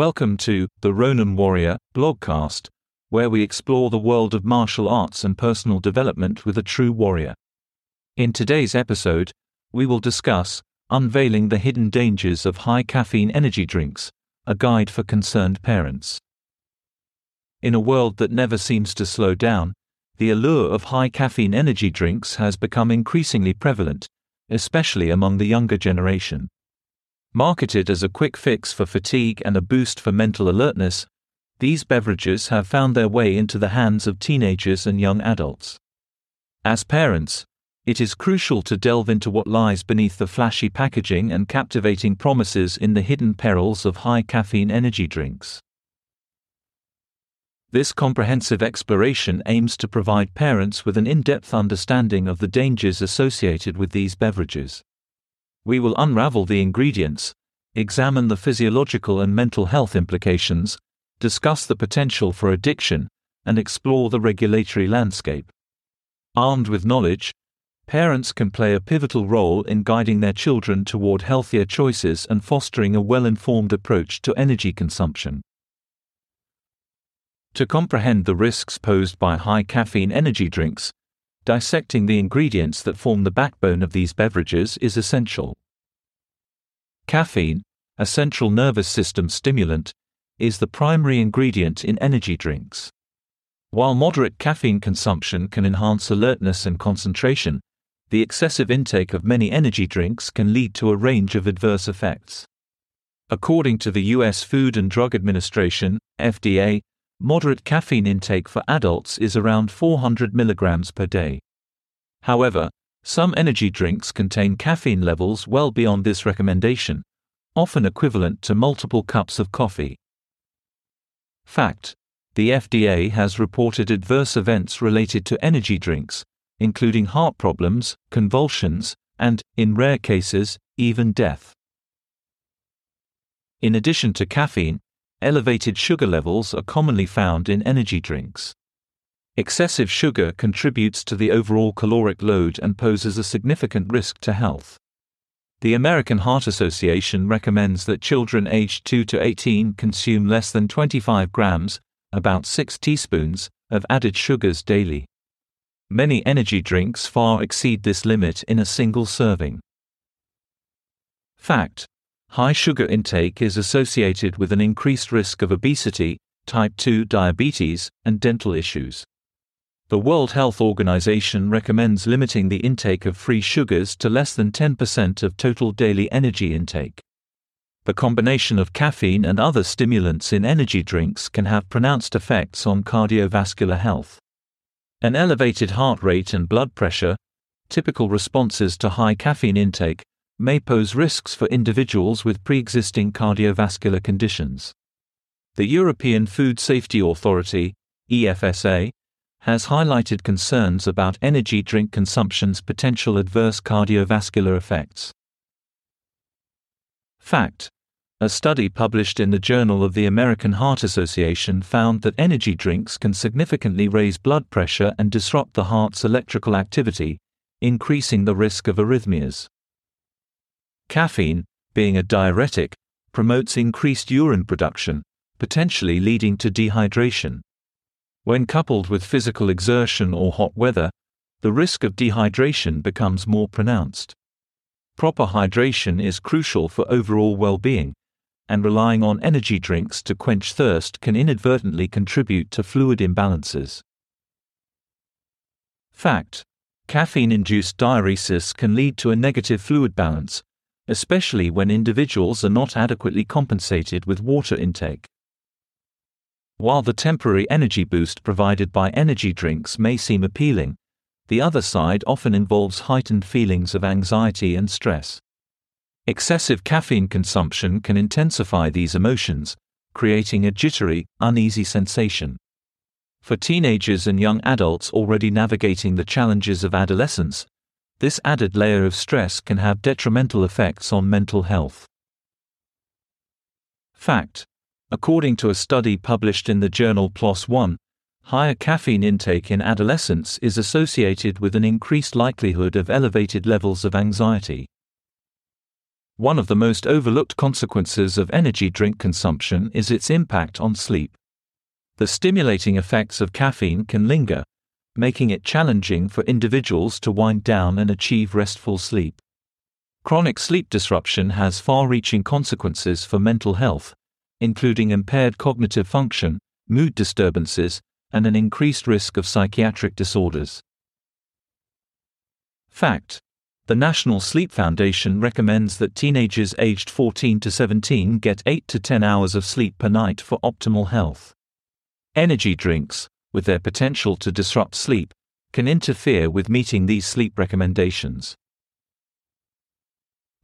Welcome to the Ronan Warrior blogcast, where we explore the world of martial arts and personal development with a true warrior. In today's episode, we will discuss Unveiling the Hidden Dangers of High Caffeine Energy Drinks, a guide for concerned parents. In a world that never seems to slow down, the allure of high caffeine energy drinks has become increasingly prevalent, especially among the younger generation. Marketed as a quick fix for fatigue and a boost for mental alertness, these beverages have found their way into the hands of teenagers and young adults. As parents, it is crucial to delve into what lies beneath the flashy packaging and captivating promises in the hidden perils of high caffeine energy drinks. This comprehensive exploration aims to provide parents with an in depth understanding of the dangers associated with these beverages. We will unravel the ingredients, examine the physiological and mental health implications, discuss the potential for addiction, and explore the regulatory landscape. Armed with knowledge, parents can play a pivotal role in guiding their children toward healthier choices and fostering a well informed approach to energy consumption. To comprehend the risks posed by high caffeine energy drinks, dissecting the ingredients that form the backbone of these beverages is essential. Caffeine, a central nervous system stimulant, is the primary ingredient in energy drinks. While moderate caffeine consumption can enhance alertness and concentration, the excessive intake of many energy drinks can lead to a range of adverse effects. According to the U.S. Food and Drug Administration, FDA, Moderate caffeine intake for adults is around 400 mg per day. However, some energy drinks contain caffeine levels well beyond this recommendation, often equivalent to multiple cups of coffee. Fact The FDA has reported adverse events related to energy drinks, including heart problems, convulsions, and, in rare cases, even death. In addition to caffeine, elevated sugar levels are commonly found in energy drinks. Excessive sugar contributes to the overall caloric load and poses a significant risk to health. The American Heart Association recommends that children aged 2 to 18 consume less than 25 grams, about 6 teaspoons, of added sugars daily. Many energy drinks far exceed this limit in a single serving. Fact High sugar intake is associated with an increased risk of obesity, type 2 diabetes, and dental issues. The World Health Organization recommends limiting the intake of free sugars to less than 10% of total daily energy intake. The combination of caffeine and other stimulants in energy drinks can have pronounced effects on cardiovascular health. An elevated heart rate and blood pressure, typical responses to high caffeine intake, may pose risks for individuals with pre-existing cardiovascular conditions. The European Food Safety Authority, EFSA, has highlighted concerns about energy drink consumption's potential adverse cardiovascular effects. Fact A study published in the Journal of the American Heart Association found that energy drinks can significantly raise blood pressure and disrupt the heart's electrical activity, increasing the risk of arrhythmias. Caffeine, being a diuretic, promotes increased urine production, potentially leading to dehydration. When coupled with physical exertion or hot weather, the risk of dehydration becomes more pronounced. Proper hydration is crucial for overall well being, and relying on energy drinks to quench thirst can inadvertently contribute to fluid imbalances. Fact Caffeine induced diuresis can lead to a negative fluid balance, especially when individuals are not adequately compensated with water intake. While the temporary energy boost provided by energy drinks may seem appealing, the other side often involves heightened feelings of anxiety and stress. Excessive caffeine consumption can intensify these emotions, creating a jittery, uneasy sensation. For teenagers and young adults already navigating the challenges of adolescence, this added layer of stress can have detrimental effects on mental health. Fact According to a study published in the journal PLOS One, higher caffeine intake in adolescence is associated with an increased likelihood of elevated levels of anxiety. One of the most overlooked consequences of energy drink consumption is its impact on sleep. The stimulating effects of caffeine can linger, making it challenging for individuals to wind down and achieve restful sleep. Chronic sleep disruption has far reaching consequences for mental health, including impaired cognitive function, mood disturbances, and an increased risk of psychiatric disorders. Fact the National Sleep Foundation recommends that teenagers aged 14 to 17 get 8 to 10 hours of sleep per night for optimal health. Energy drinks, with their potential to disrupt sleep, can interfere with meeting these sleep recommendations.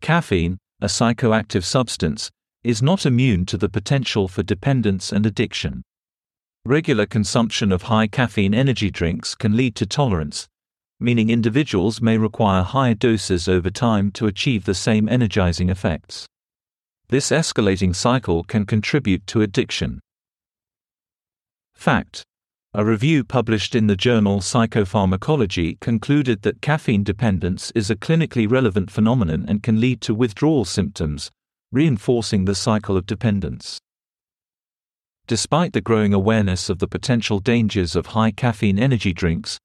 Caffeine, a psychoactive substance, is not immune to the potential for dependence and addiction. Regular consumption of high caffeine energy drinks can lead to tolerance, meaning individuals may require higher doses over time to achieve the same energizing effects. This escalating cycle can contribute to addiction. Fact A review published in the journal Psychopharmacology concluded that caffeine dependence is a clinically relevant phenomenon and can lead to withdrawal symptoms, reinforcing the cycle of dependence. Despite the growing awareness of the potential dangers of high caffeine energy drinks,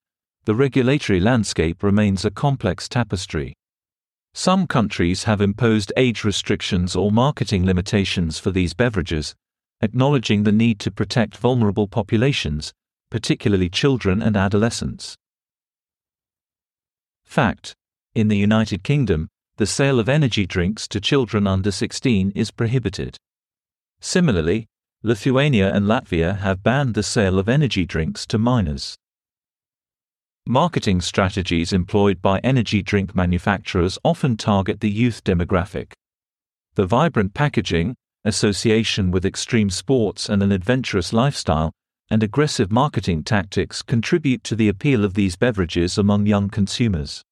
the regulatory landscape remains a complex tapestry. Some countries have imposed age restrictions or marketing limitations for these beverages, acknowledging the need to protect vulnerable populations, particularly children and adolescents. Fact In the United Kingdom, the sale of energy drinks to children under 16 is prohibited. Similarly, Lithuania and Latvia have banned the sale of energy drinks to minors. Marketing strategies employed by energy drink manufacturers often target the youth demographic. The vibrant packaging, association with extreme sports and an adventurous lifestyle, and aggressive marketing tactics contribute to the appeal of these beverages among young consumers.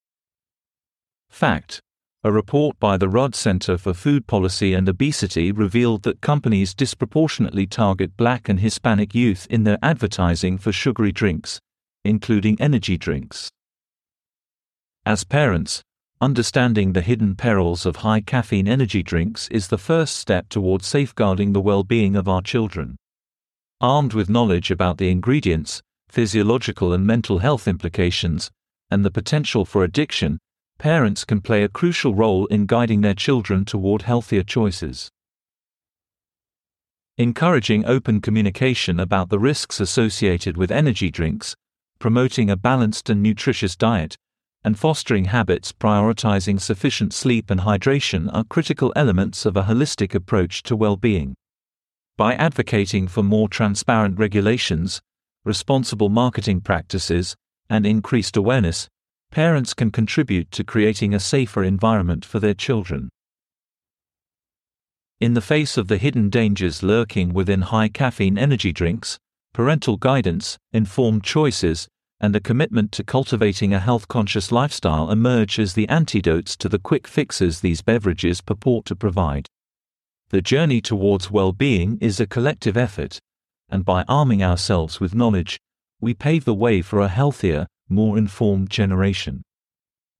Fact A report by the Rudd Center for Food Policy and Obesity revealed that companies disproportionately target black and Hispanic youth in their advertising for sugary drinks, including energy drinks. As parents, understanding the hidden perils of high caffeine energy drinks is the first step toward safeguarding the well being of our children. Armed with knowledge about the ingredients, physiological and mental health implications, and the potential for addiction, parents can play a crucial role in guiding their children toward healthier choices. Encouraging open communication about the risks associated with energy drinks, promoting a balanced and nutritious diet, and fostering habits prioritizing sufficient sleep and hydration are critical elements of a holistic approach to well being. By advocating for more transparent regulations, responsible marketing practices, and increased awareness, parents can contribute to creating a safer environment for their children. In the face of the hidden dangers lurking within high caffeine energy drinks, parental guidance, informed choices, and a commitment to cultivating a health conscious lifestyle emerge as the antidotes to the quick fixes these beverages purport to provide. The journey towards well being is a collective effort, and by arming ourselves with knowledge, we pave the way for a healthier, more informed generation.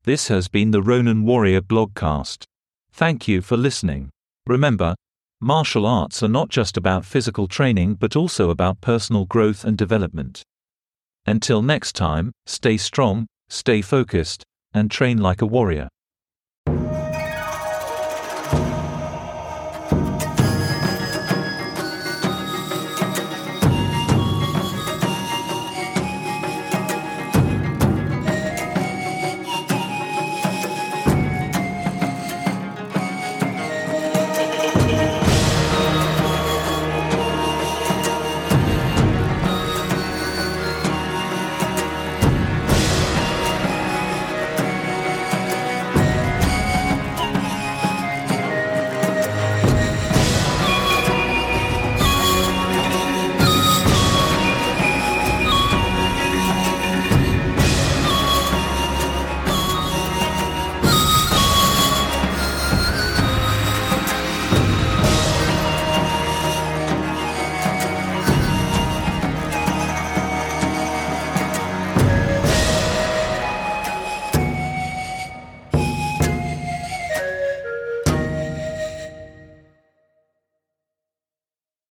This has been the Ronan Warrior blogcast. Thank you for listening. Remember, Martial arts are not just about physical training but also about personal growth and development. Until next time, stay strong, stay focused, and train like a warrior.